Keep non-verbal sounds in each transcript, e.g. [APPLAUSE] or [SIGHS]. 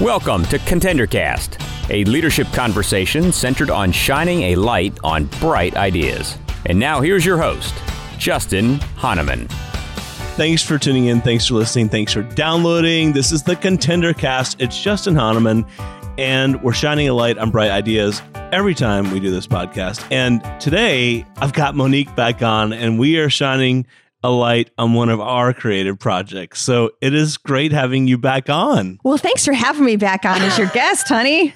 Welcome to ContenderCast, a leadership conversation centered on shining a light on bright ideas. And now here's your host, Justin Honaman. Thanks for tuning in. Thanks for listening. Thanks for downloading. This is the ContenderCast. It's Justin Honaman, and we're shining a light on bright ideas every time we do this podcast. And today I've got Monique back on, and we are shining a light on one of our creative projects. So it is great having you back on. Well, thanks for having me back on as your guest, honey.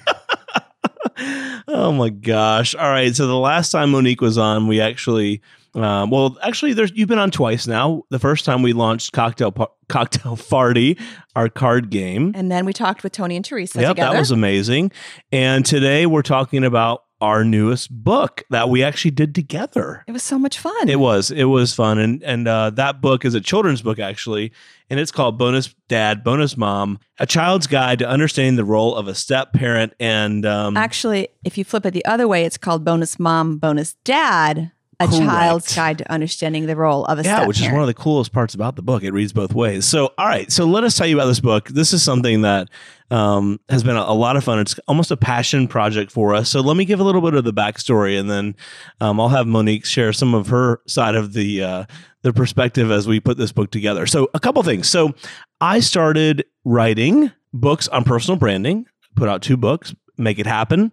[LAUGHS] oh my gosh. All right. So the last time Monique was on, we actually um, well, actually, there's you've been on twice now. The first time we launched Cocktail Cocktail Farty, our card game, and then we talked with Tony and Teresa. Yep, together. that was amazing. And today we're talking about our newest book that we actually did together. It was so much fun. It was. It was fun, and and uh, that book is a children's book actually, and it's called Bonus Dad, Bonus Mom: A Child's Guide to Understanding the Role of a Step Parent. And um, actually, if you flip it the other way, it's called Bonus Mom, Bonus Dad: a Correct. child's guide to understanding the role of a yeah, which parent. is one of the coolest parts about the book. It reads both ways. So, all right, so let us tell you about this book. This is something that um, has been a, a, lot of fun. It's almost a passion project for us. So, let me give a little bit of the backstory, and then um, I'll have Monique share some of her side of the uh, the perspective as we put this book together. So, a couple things. So, I started writing books on personal branding. Put out two books, Make It Happen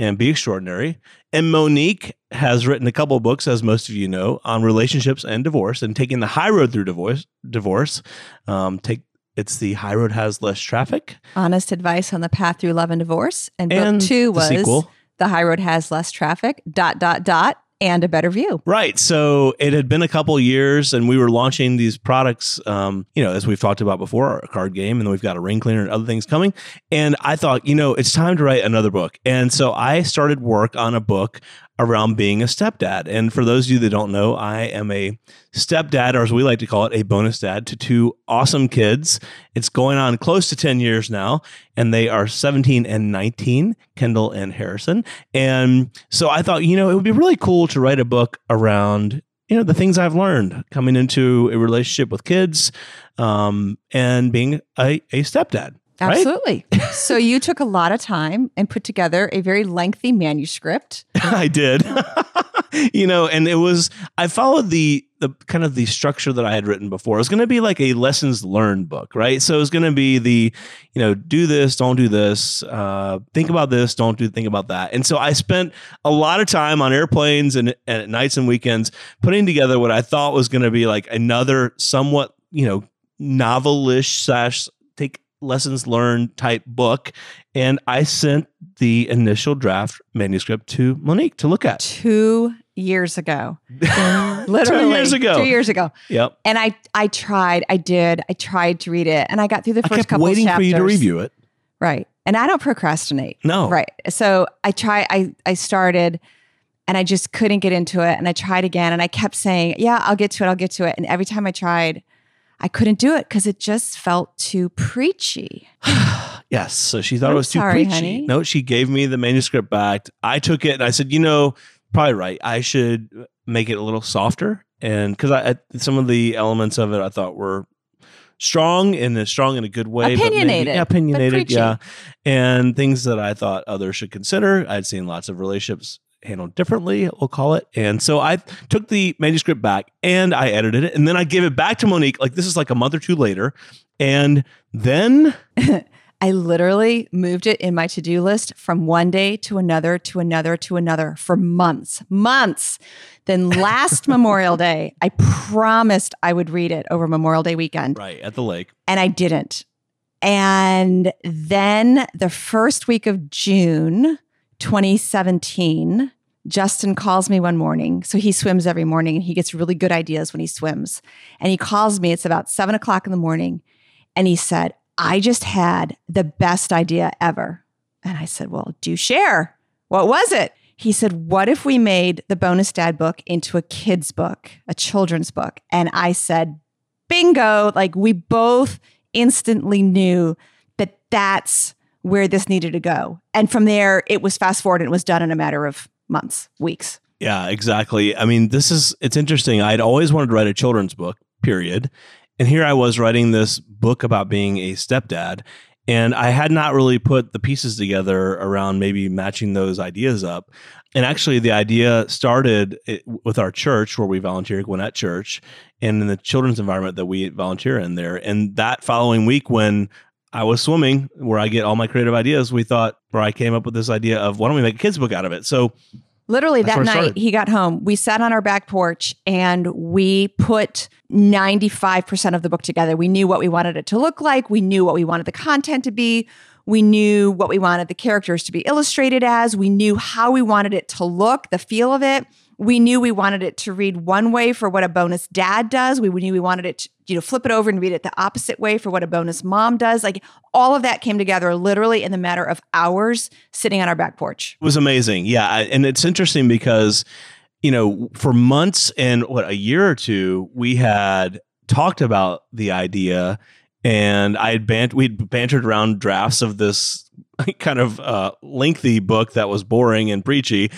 and Be Extraordinary. And Monique has written a couple books, as most of you know, on relationships and divorce and taking the high road through divorce. Divorce, um, take it's the high road has less traffic. Honest advice on the path through love and divorce. And, and book two was the, the high road has less traffic. Dot dot dot and a better view. Right. So it had been a couple years, and we were launching these products. Um, you know, as we've talked about before, a card game, and then we've got a ring cleaner and other things coming. And I thought, you know, it's time to write another book. And so I started work on a book around being a stepdad. And for those of you that don't know, I am a stepdad, or as we like to call it, a bonus dad to two awesome kids. It's going on close to 10 years now, and they are 17 and 19, Kendall and Harrison. And so I thought, you know, it would be really cool to write a book around you know the things I've learned coming into a relationship with kids um, and being a, a stepdad. Right? Absolutely. so you took a lot of time and put together a very lengthy manuscript. [LAUGHS] I did. [LAUGHS] you know, and it was I followed the the kind of the structure that I had written before. It was going to be like a lessons learned book, right? So it was going to be the, you know, do this, don't do this, uh, think about this, don't do think about that. And so I spent a lot of time on airplanes and, and at nights and weekends putting together what I thought was going to be like another somewhat, you know, novelish slash take lessons learned type book. And I sent the initial draft manuscript to Monique to look at. Two years ago. [LAUGHS] Literally. two years ago. Two years ago. Yep. And I I tried, I did, I tried to read it and I got through the first I kept couple waiting chapters. for you to review it. Right. And I don't procrastinate. No. Right. So I try I I started and I just couldn't get into it and I tried again and I kept saying, "Yeah, I'll get to it. I'll get to it." And every time I tried, I couldn't do it because it just felt too preachy. [SIGHS] yes. So she thought I'm it was too sorry, preachy. Honey. No, she gave me the manuscript back. I took it and I said, you know, probably right. I should make it a little softer. And because I, some of the elements of it I thought were strong and strong in a good way. Opinionated. Maybe, yeah, opinionated. Yeah. And things that I thought others should consider. I'd seen lots of relationships handled differently, we'll call it. And so I took the manuscript back and I edited it. And then I gave it back to Monique. Like this is like a month or two later. And then [LAUGHS] I literally moved it in my to do list from one day to another to another to another for months, months. Then [LAUGHS] last Memorial Day, I promised I would read it over Memorial Day weekend. Right, at the lake. And I didn't. And then the first week of June, 2017, Justin calls me one morning. So he swims every morning and he gets really good ideas when he swims. And he calls me, it's about seven o'clock in the morning. And he said, I just had the best idea ever. And I said, Well, do share. What was it? He said, What if we made the bonus dad book into a kid's book, a children's book? And I said, Bingo. Like we both instantly knew that that's where this needed to go. And from there, it was fast forward and it was done in a matter of months, weeks. Yeah, exactly. I mean, this is, it's interesting. I'd always wanted to write a children's book, period. And here I was writing this book about being a stepdad. And I had not really put the pieces together around maybe matching those ideas up. And actually, the idea started with our church where we volunteer, Gwinnett Church, and in the children's environment that we volunteer in there. And that following week, when I was swimming, where I get all my creative ideas, we thought, or I came up with this idea of why don't we make a kids book out of it? So Literally that night he got home, we sat on our back porch and we put 95% of the book together. We knew what we wanted it to look like, we knew what we wanted the content to be, we knew what we wanted the characters to be illustrated as, we knew how we wanted it to look, the feel of it we knew we wanted it to read one way for what a bonus dad does. We knew we wanted it to, you know, flip it over and read it the opposite way for what a bonus mom does. Like all of that came together literally in the matter of hours sitting on our back porch. It was amazing. Yeah. And it's interesting because, you know, for months and what, a year or two, we had talked about the idea and I had bant- we'd bantered around drafts of this [LAUGHS] kind of uh, lengthy book that was boring and preachy.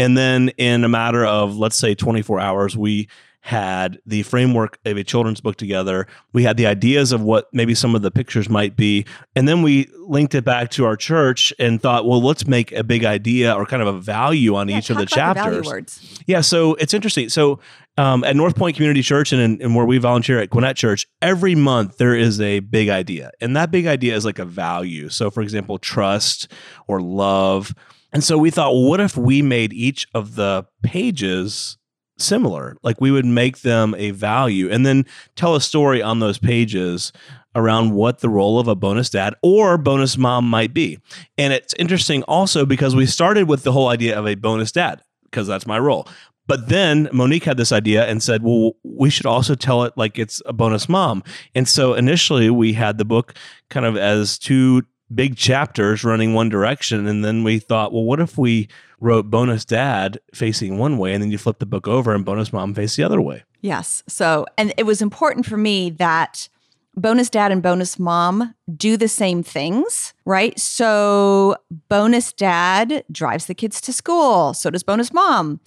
And then in a matter of, let's say, 24 hours, we had the framework of a children's book together. We had the ideas of what maybe some of the pictures might be. And then we linked it back to our church and thought, well, let's make a big idea or kind of a value on yeah, each of the chapters. The yeah. So it's interesting. So um, at North Point Community Church and, and where we volunteer at Gwinnett Church, every month there is a big idea. And that big idea is like a value. So, for example, trust or love and so we thought, well, what if we made each of the pages similar? Like we would make them a value and then tell a story on those pages around what the role of a bonus dad or bonus mom might be. And it's interesting also because we started with the whole idea of a bonus dad, because that's my role. But then Monique had this idea and said, well, we should also tell it like it's a bonus mom. And so initially we had the book kind of as two big chapters running one direction. And then we thought, well, what if we wrote Bonus Dad facing one way and then you flip the book over and Bonus Mom face the other way? Yes. So, and it was important for me that Bonus Dad and Bonus Mom do the same things, right? So, Bonus Dad drives the kids to school. So does Bonus Mom.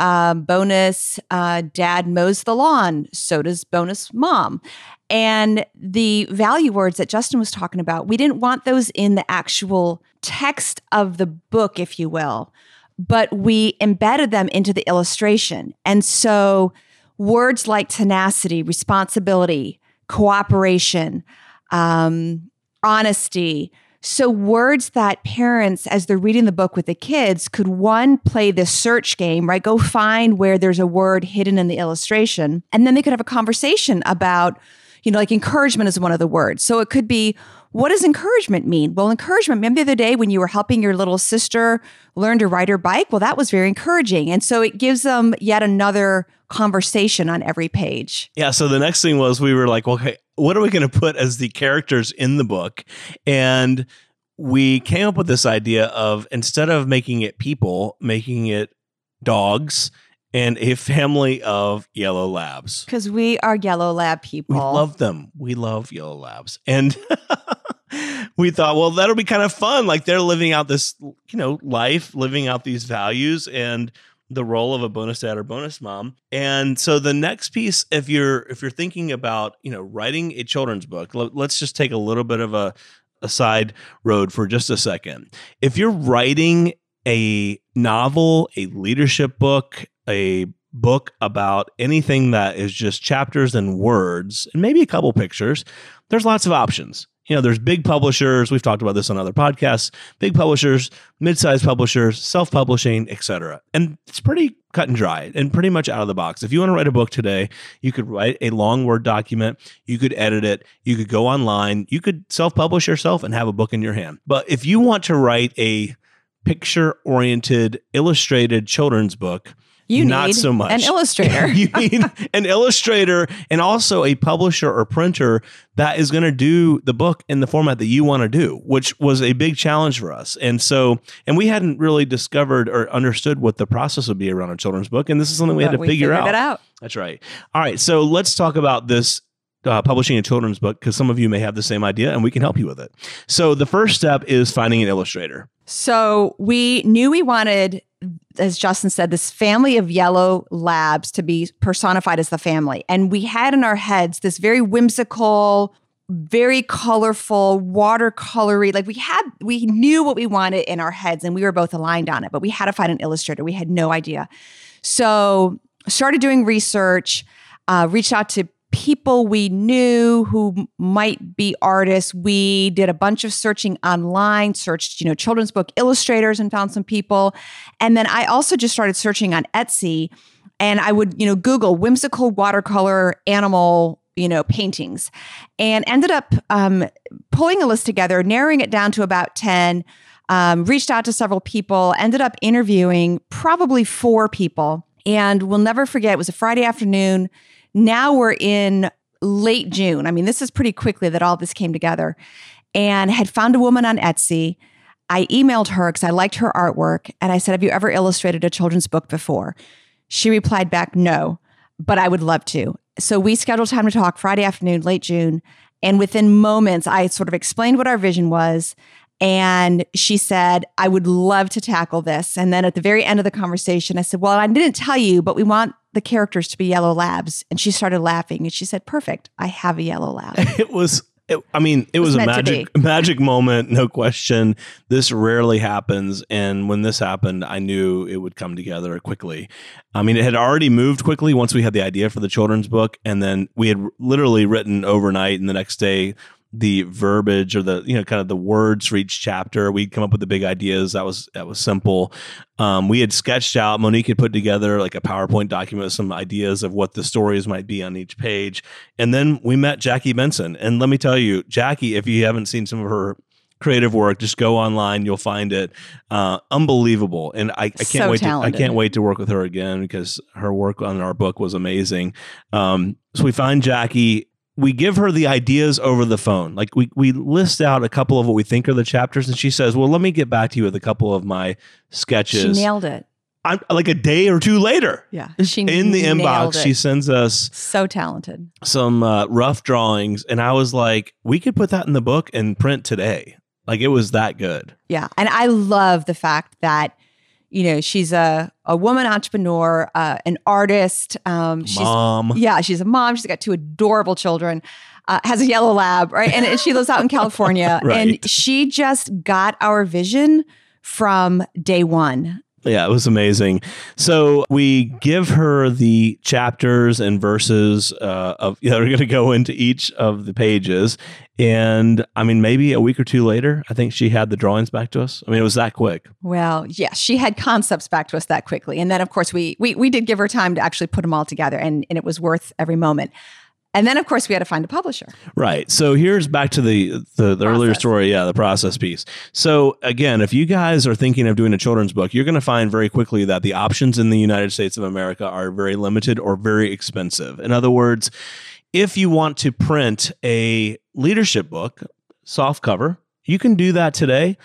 Um, bonus uh, dad mows the lawn. So does bonus mom. And the value words that Justin was talking about, we didn't want those in the actual text of the book, if you will, but we embedded them into the illustration. And so words like tenacity, responsibility, cooperation, um, honesty, so, words that parents, as they're reading the book with the kids, could one play this search game, right? Go find where there's a word hidden in the illustration. And then they could have a conversation about, you know, like encouragement is one of the words. So, it could be, what does encouragement mean? Well, encouragement, remember the other day when you were helping your little sister learn to ride her bike? Well, that was very encouraging. And so it gives them yet another conversation on every page. Yeah. So the next thing was we were like, okay, what are we going to put as the characters in the book? And we came up with this idea of instead of making it people, making it dogs and a family of yellow labs. Because we are yellow lab people. We love them. We love yellow labs. And [LAUGHS] we thought, well, that'll be kind of fun. Like they're living out this, you know, life, living out these values. And the role of a bonus dad or bonus mom. And so the next piece, if you're if you're thinking about you know writing a children's book, let's just take a little bit of a, a side road for just a second. If you're writing a novel, a leadership book, a book about anything that is just chapters and words, and maybe a couple pictures, there's lots of options you know, there's big publishers. We've talked about this on other podcasts. Big publishers, mid-sized publishers, self-publishing, etc. And it's pretty cut and dry and pretty much out of the box. If you want to write a book today, you could write a long word document, you could edit it, you could go online, you could self-publish yourself and have a book in your hand. But if you want to write a picture-oriented illustrated children's book, you not need so much an illustrator. [LAUGHS] you need an illustrator and also a publisher or printer that is going to do the book in the format that you want to do, which was a big challenge for us. And so, and we hadn't really discovered or understood what the process would be around a children's book, and this is something we but had to we figure out. out. That's right. All right, so let's talk about this uh, publishing a children's book because some of you may have the same idea and we can help you with it. So the first step is finding an illustrator. So we knew we wanted, as Justin said, this family of yellow labs to be personified as the family. And we had in our heads this very whimsical, very colorful, watercolory. Like we had, we knew what we wanted in our heads and we were both aligned on it, but we had to find an illustrator. We had no idea. So started doing research, uh, reached out to people we knew who might be artists. We did a bunch of searching online, searched, you know, children's book illustrators and found some people. And then I also just started searching on Etsy and I would, you know, Google whimsical watercolor animal, you know, paintings and ended up um, pulling a list together, narrowing it down to about 10. Um, reached out to several people, ended up interviewing probably four people. And we'll never forget, it was a Friday afternoon now we're in late June. I mean, this is pretty quickly that all this came together. And had found a woman on Etsy. I emailed her because I liked her artwork. And I said, Have you ever illustrated a children's book before? She replied back, No, but I would love to. So we scheduled time to talk Friday afternoon, late June. And within moments, I sort of explained what our vision was. And she said, I would love to tackle this. And then at the very end of the conversation, I said, Well, I didn't tell you, but we want the characters to be yellow labs. And she started laughing and she said, Perfect. I have a yellow lab. [LAUGHS] it was it, I mean, it, it was, was a magic magic moment, no question. This rarely happens, and when this happened, I knew it would come together quickly. I mean, it had already moved quickly once we had the idea for the children's book, and then we had literally written overnight, and the next day the verbiage or the you know kind of the words for each chapter. We'd come up with the big ideas. That was that was simple. Um, we had sketched out. Monique had put together like a PowerPoint document with some ideas of what the stories might be on each page, and then we met Jackie Benson. And let me tell you, Jackie, if you haven't seen some of her creative work just go online you'll find it uh, unbelievable and i, I can't so wait talented. to, i can't wait to work with her again because her work on our book was amazing um, so we find jackie we give her the ideas over the phone. Like we we list out a couple of what we think are the chapters, and she says, "Well, let me get back to you with a couple of my sketches." She nailed it. I'm like a day or two later. Yeah, she in the inbox, it. she sends us so talented some uh, rough drawings, and I was like, "We could put that in the book and print today." Like it was that good. Yeah, and I love the fact that you know she's a a woman entrepreneur, uh, an artist. Um, she's, mom. Yeah, she's a mom. She's got two adorable children. Uh, has a yellow lab, right? And, and she lives out in [LAUGHS] California. right. And she just got our vision from day one. Yeah, it was amazing. So we give her the chapters and verses uh, of [LAUGHS] you know, are going to go into each of the pages, and I mean maybe a week or two later, I think she had the drawings back to us. I mean, it was that quick. Well, yes, she had concepts back to us that quickly, and then of course we we we did give her time to actually put them all together, and and it was worth every moment. And then, of course, we had to find a publisher. Right. So here's back to the the, the earlier story. Yeah, the process piece. So again, if you guys are thinking of doing a children's book, you're going to find very quickly that the options in the United States of America are very limited or very expensive. In other words, if you want to print a leadership book, soft cover, you can do that today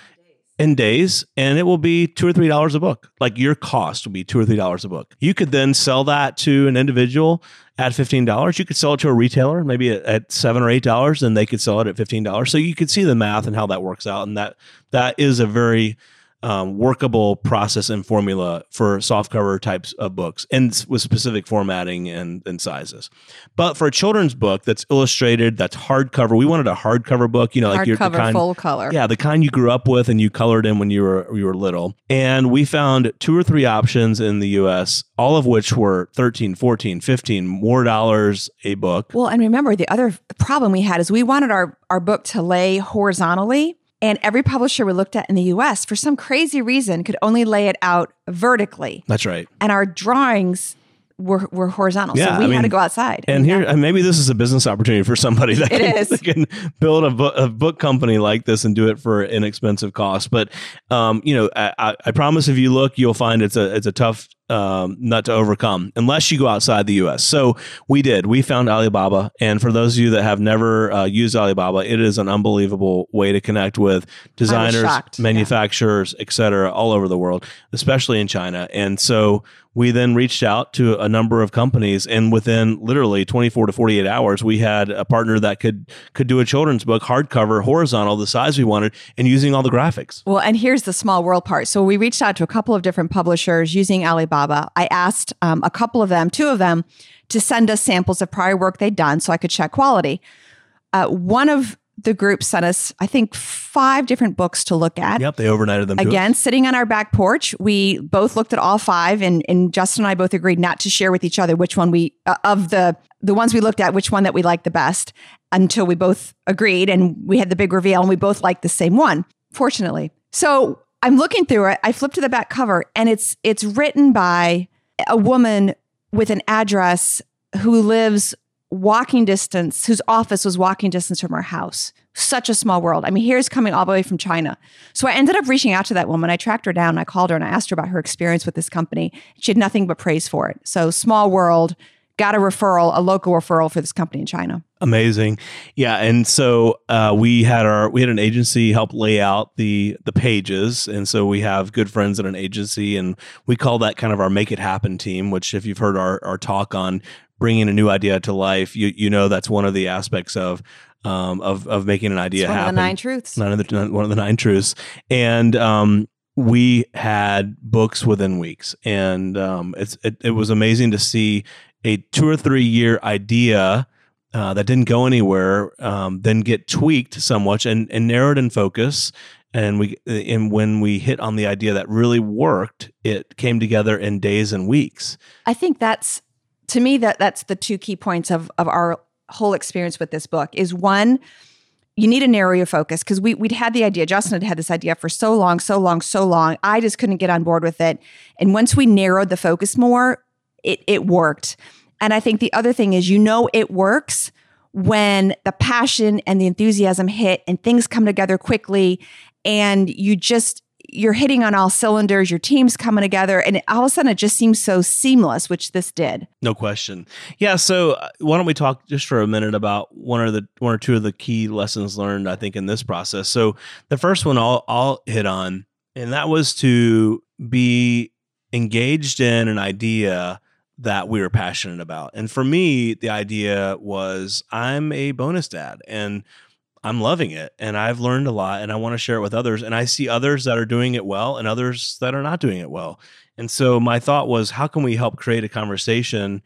in days and it will be two or three dollars a book. Like your cost will be two or three dollars a book. You could then sell that to an individual at $15 you could sell it to a retailer maybe at, seven or eight dollars and they could sell it at $15 so you could see the math and how that works out and that that is a very um, workable process and formula for softcover types of books and with specific formatting and, and sizes. But for a children's book that's illustrated, that's hardcover, we wanted a hardcover book, you know, like hardcover, your kind, full color. Yeah, the kind you grew up with and you colored in when you were you were little. And we found two or three options in the US, all of which were 13, 14, 15 more dollars a book. Well, and remember the other problem we had is we wanted our our book to lay horizontally and every publisher we looked at in the US, for some crazy reason, could only lay it out vertically. That's right. And our drawings were, were horizontal. Yeah, so we I had to go outside. And here, and maybe this is a business opportunity for somebody that [LAUGHS] can, that can build a book, a book company like this and do it for inexpensive cost. But, um, you know, I, I- I promise if you look, you'll find it's a it's a tough um, nut to overcome unless you go outside the U.S. So we did. We found Alibaba, and for those of you that have never uh, used Alibaba, it is an unbelievable way to connect with designers, shocked. Yeah. manufacturers, et cetera, all over the world, especially in China. And so we then reached out to a number of companies, and within literally 24 to 48 hours, we had a partner that could could do a children's book hardcover, horizontal, the size we wanted, and using all the graphics. Well, and here's the small world part. So we reached out to a couple of different publishers using Alibaba. I asked um, a couple of them, two of them, to send us samples of prior work they'd done so I could check quality. uh, one of the group sent us, I think, five different books to look at. Yep, they overnighted them. to Again, sitting on our back porch, we both looked at all five, and, and Justin and I both agreed not to share with each other which one we uh, of the the ones we looked at, which one that we liked the best, until we both agreed, and we had the big reveal, and we both liked the same one. Fortunately, so I'm looking through it. I flip to the back cover, and it's it's written by a woman with an address who lives walking distance, whose office was walking distance from our house. Such a small world. I mean, here's coming all the way from China. So I ended up reaching out to that woman. I tracked her down. I called her and I asked her about her experience with this company. She had nothing but praise for it. So small world, got a referral, a local referral for this company in China. Amazing, yeah. And so uh, we had our we had an agency help lay out the the pages, and so we have good friends at an agency, and we call that kind of our make it happen team. Which, if you've heard our our talk on bringing a new idea to life, you you know that's one of the aspects of um, of of making an idea It's one happen. of the nine truths. None of the one of the nine truths, and um, we had books within weeks, and um, it's it, it was amazing to see a two or three year idea uh, that didn't go anywhere, um, then get tweaked somewhat and, and narrowed in focus. And we and when we hit on the idea that really worked, it came together in days and weeks. I think that's to me that that's the two key points of of our whole experience with this book is one you need to narrow your focus because we we'd had the idea Justin had had this idea for so long so long so long I just couldn't get on board with it and once we narrowed the focus more it it worked and I think the other thing is you know it works when the passion and the enthusiasm hit and things come together quickly and you just you're hitting on all cylinders, your team's coming together, and all of a sudden it just seems so seamless, which this did. No question. Yeah. So uh, why don't we talk just for a minute about one of the one or two of the key lessons learned? I think in this process. So the first one I'll I'll hit on, and that was to be engaged in an idea that we were passionate about. And for me, the idea was I'm a bonus dad and I'm loving it and I've learned a lot and I want to share it with others. And I see others that are doing it well and others that are not doing it well. And so my thought was, how can we help create a conversation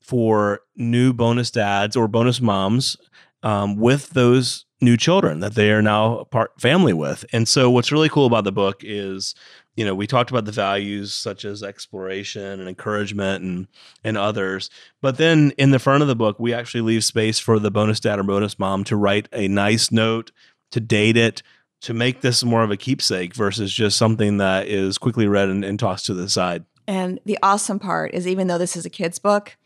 for new bonus dads or bonus moms um, with those new children that they are now part family with? And so what's really cool about the book is you know we talked about the values such as exploration and encouragement and and others but then in the front of the book we actually leave space for the bonus dad or bonus mom to write a nice note to date it to make this more of a keepsake versus just something that is quickly read and, and tossed to the side. And the awesome part is, even though this is a kid's book,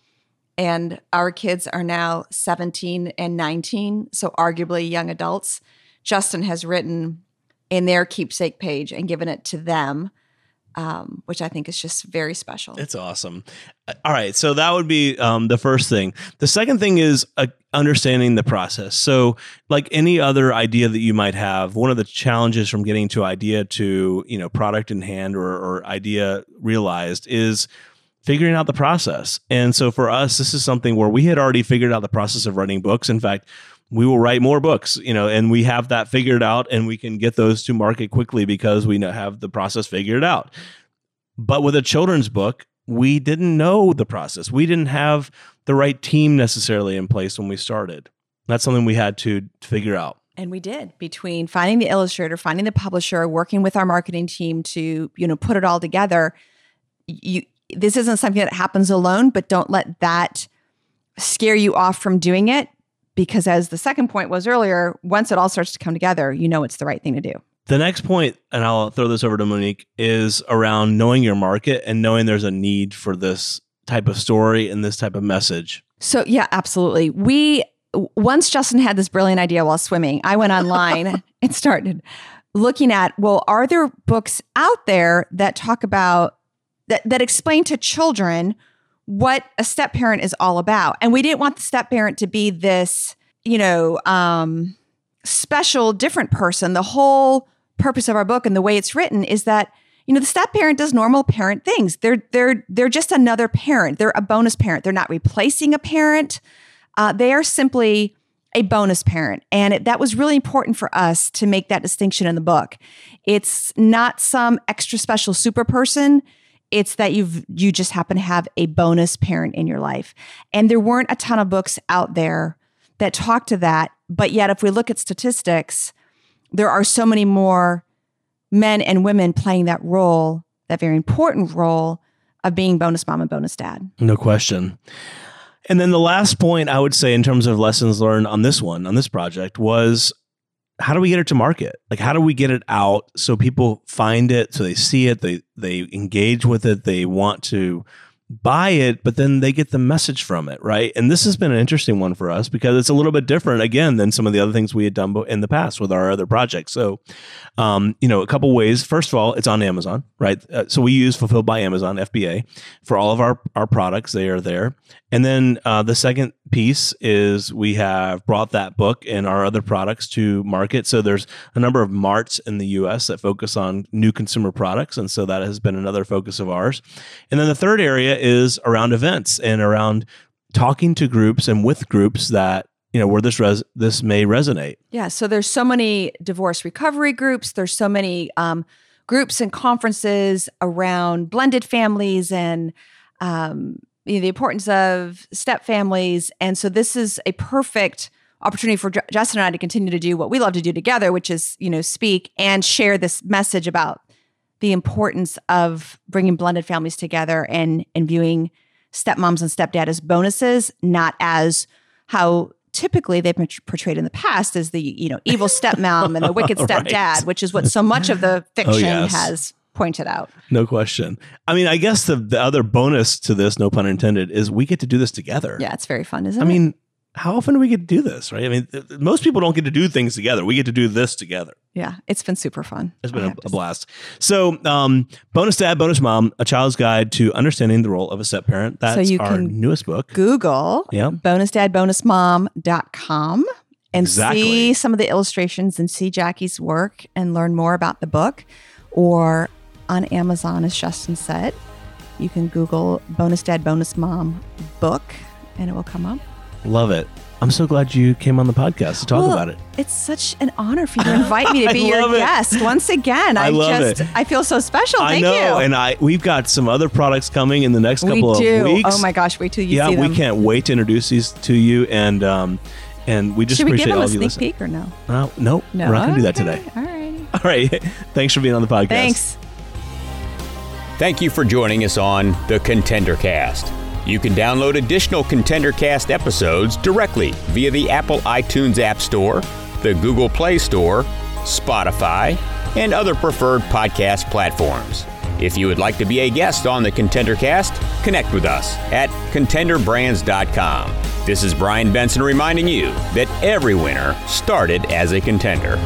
and our kids are now 17 and 19, so arguably young adults, Justin has written in their keepsake page and given it to them, um, which I think is just very special. It's awesome. Uh, All right, so that would be um, the first thing. The second thing is uh, understanding the process. So, like any other idea that you might have, one of the challenges from getting to idea to you know product in hand or, or idea realized is figuring out the process. And so for us, this is something where we had already figured out the process of writing books. In fact, we will write more books, you know, and we have that figured out and we can get those to market quickly because we have the process figured out. But with a children's book, we didn't know the process. We didn't have the right team necessarily in place when we started. That's something we had to figure out. And we did between finding the illustrator, finding the publisher, working with our marketing team to, you know, put it all together. You this isn't something that happens alone, but don't let that scare you off from doing it because as the second point was earlier, once it all starts to come together, you know it's the right thing to do. The next point, and I'll throw this over to Monique, is around knowing your market and knowing there's a need for this type of story and this type of message. So yeah, absolutely. We once Justin had this brilliant idea while swimming, I went online [LAUGHS] and started looking at, well, are there books out there that talk about that that explain to children what a step parent is all about? And we didn't want the step parent to be this, you know, um, special, different person. The whole purpose of our book and the way it's written is that you know the step parent does normal parent things. They're they're they're just another parent. They're a bonus parent. They're not replacing a parent. Uh, they are simply a bonus parent. And it, that was really important for us to make that distinction in the book. It's not some extra special super person it's that you've you just happen to have a bonus parent in your life and there weren't a ton of books out there that talk to that but yet, if we look at statistics, there are so many more men and women playing that role, that very important role of being bonus mom and bonus dad. No question. And then the last point I would say in terms of lessons learned on this one, on this project, was how do we get it to market? Like how do we get it out so people find it, so they see it, they they engage with it, they want to buy it, but then they get the message from it, right? And this has been an interesting one for us because it's a little bit different again than some of the other things we had done in the past with our other projects. So, um, you know, a couple ways. First of all, it's on Amazon, right? Uh, so we use Fulfilled by Amazon (FBA) for all of our our products. They are there. And then uh, the second piece is we have brought that book and our other products to market. So there's a number of marts in the U.S. that focus on new consumer products, and so that has been another focus of ours. And then the third area is around events and around talking to groups and with groups that you know where this res- this may resonate. Yeah. So there's so many divorce recovery groups. There's so many um, groups and conferences around blended families and um, you know, the importance of step families. And so this is a perfect opportunity for Justin and I to continue to do what we love to do together, which is you know speak and share this message about the importance of bringing blended families together and and viewing stepmoms and stepdad as bonuses, not as how typically they've been portrayed in the past as the you know evil stepmom and the [LAUGHS] wicked stepdad, right. which is what so much of the [LAUGHS] oh, fiction oh, yes. has pointed out. No question. I mean, I guess the the other bonus to this, no pun intended, is we get to do this together. Yeah, it's very fun, isn't I it? I mean, how often do we get to do this, right? I mean, th- most people don't get to do things together. We get to do this together. Yeah, it's been super fun. It's been a, a, blast. So, um, bonus dad, bonus mom, a child's guide to understanding the role of a step parent. That's so our newest book. Google yeah. bonus dad, bonus mom.com and exactly. see some of the illustrations and see Jackie's work and learn more about the book. Or on Amazon, as Justin said, you can Google bonus dad, bonus mom book and it will come up. Love it. I'm so glad you came on the podcast to talk well, about it. It's such an honor for you to [LAUGHS] invite me to be your it. guest once again. I, I love just, it. I feel so special. I know, you. and I we've got some other products coming in the next couple we do. of weeks. Oh my gosh, wait till you yeah, see them. we can't wait to introduce these to you, and um, and we just Should appreciate we give all them a sneak peek or no? Uh, nope, no, we're not gonna do that today. All right. [LAUGHS] All right. Thanks for being on the podcast. Thanks. Thank you for joining us on the Contender Cast. You can download additional Contender Cast episodes directly via the Apple iTunes App Store, the Google Play Store, Spotify, and other preferred podcast platforms. If you would like to be a guest on the Contender Cast, connect with us at contenderbrands.com. This is Brian Benson reminding you that every winner started as a contender.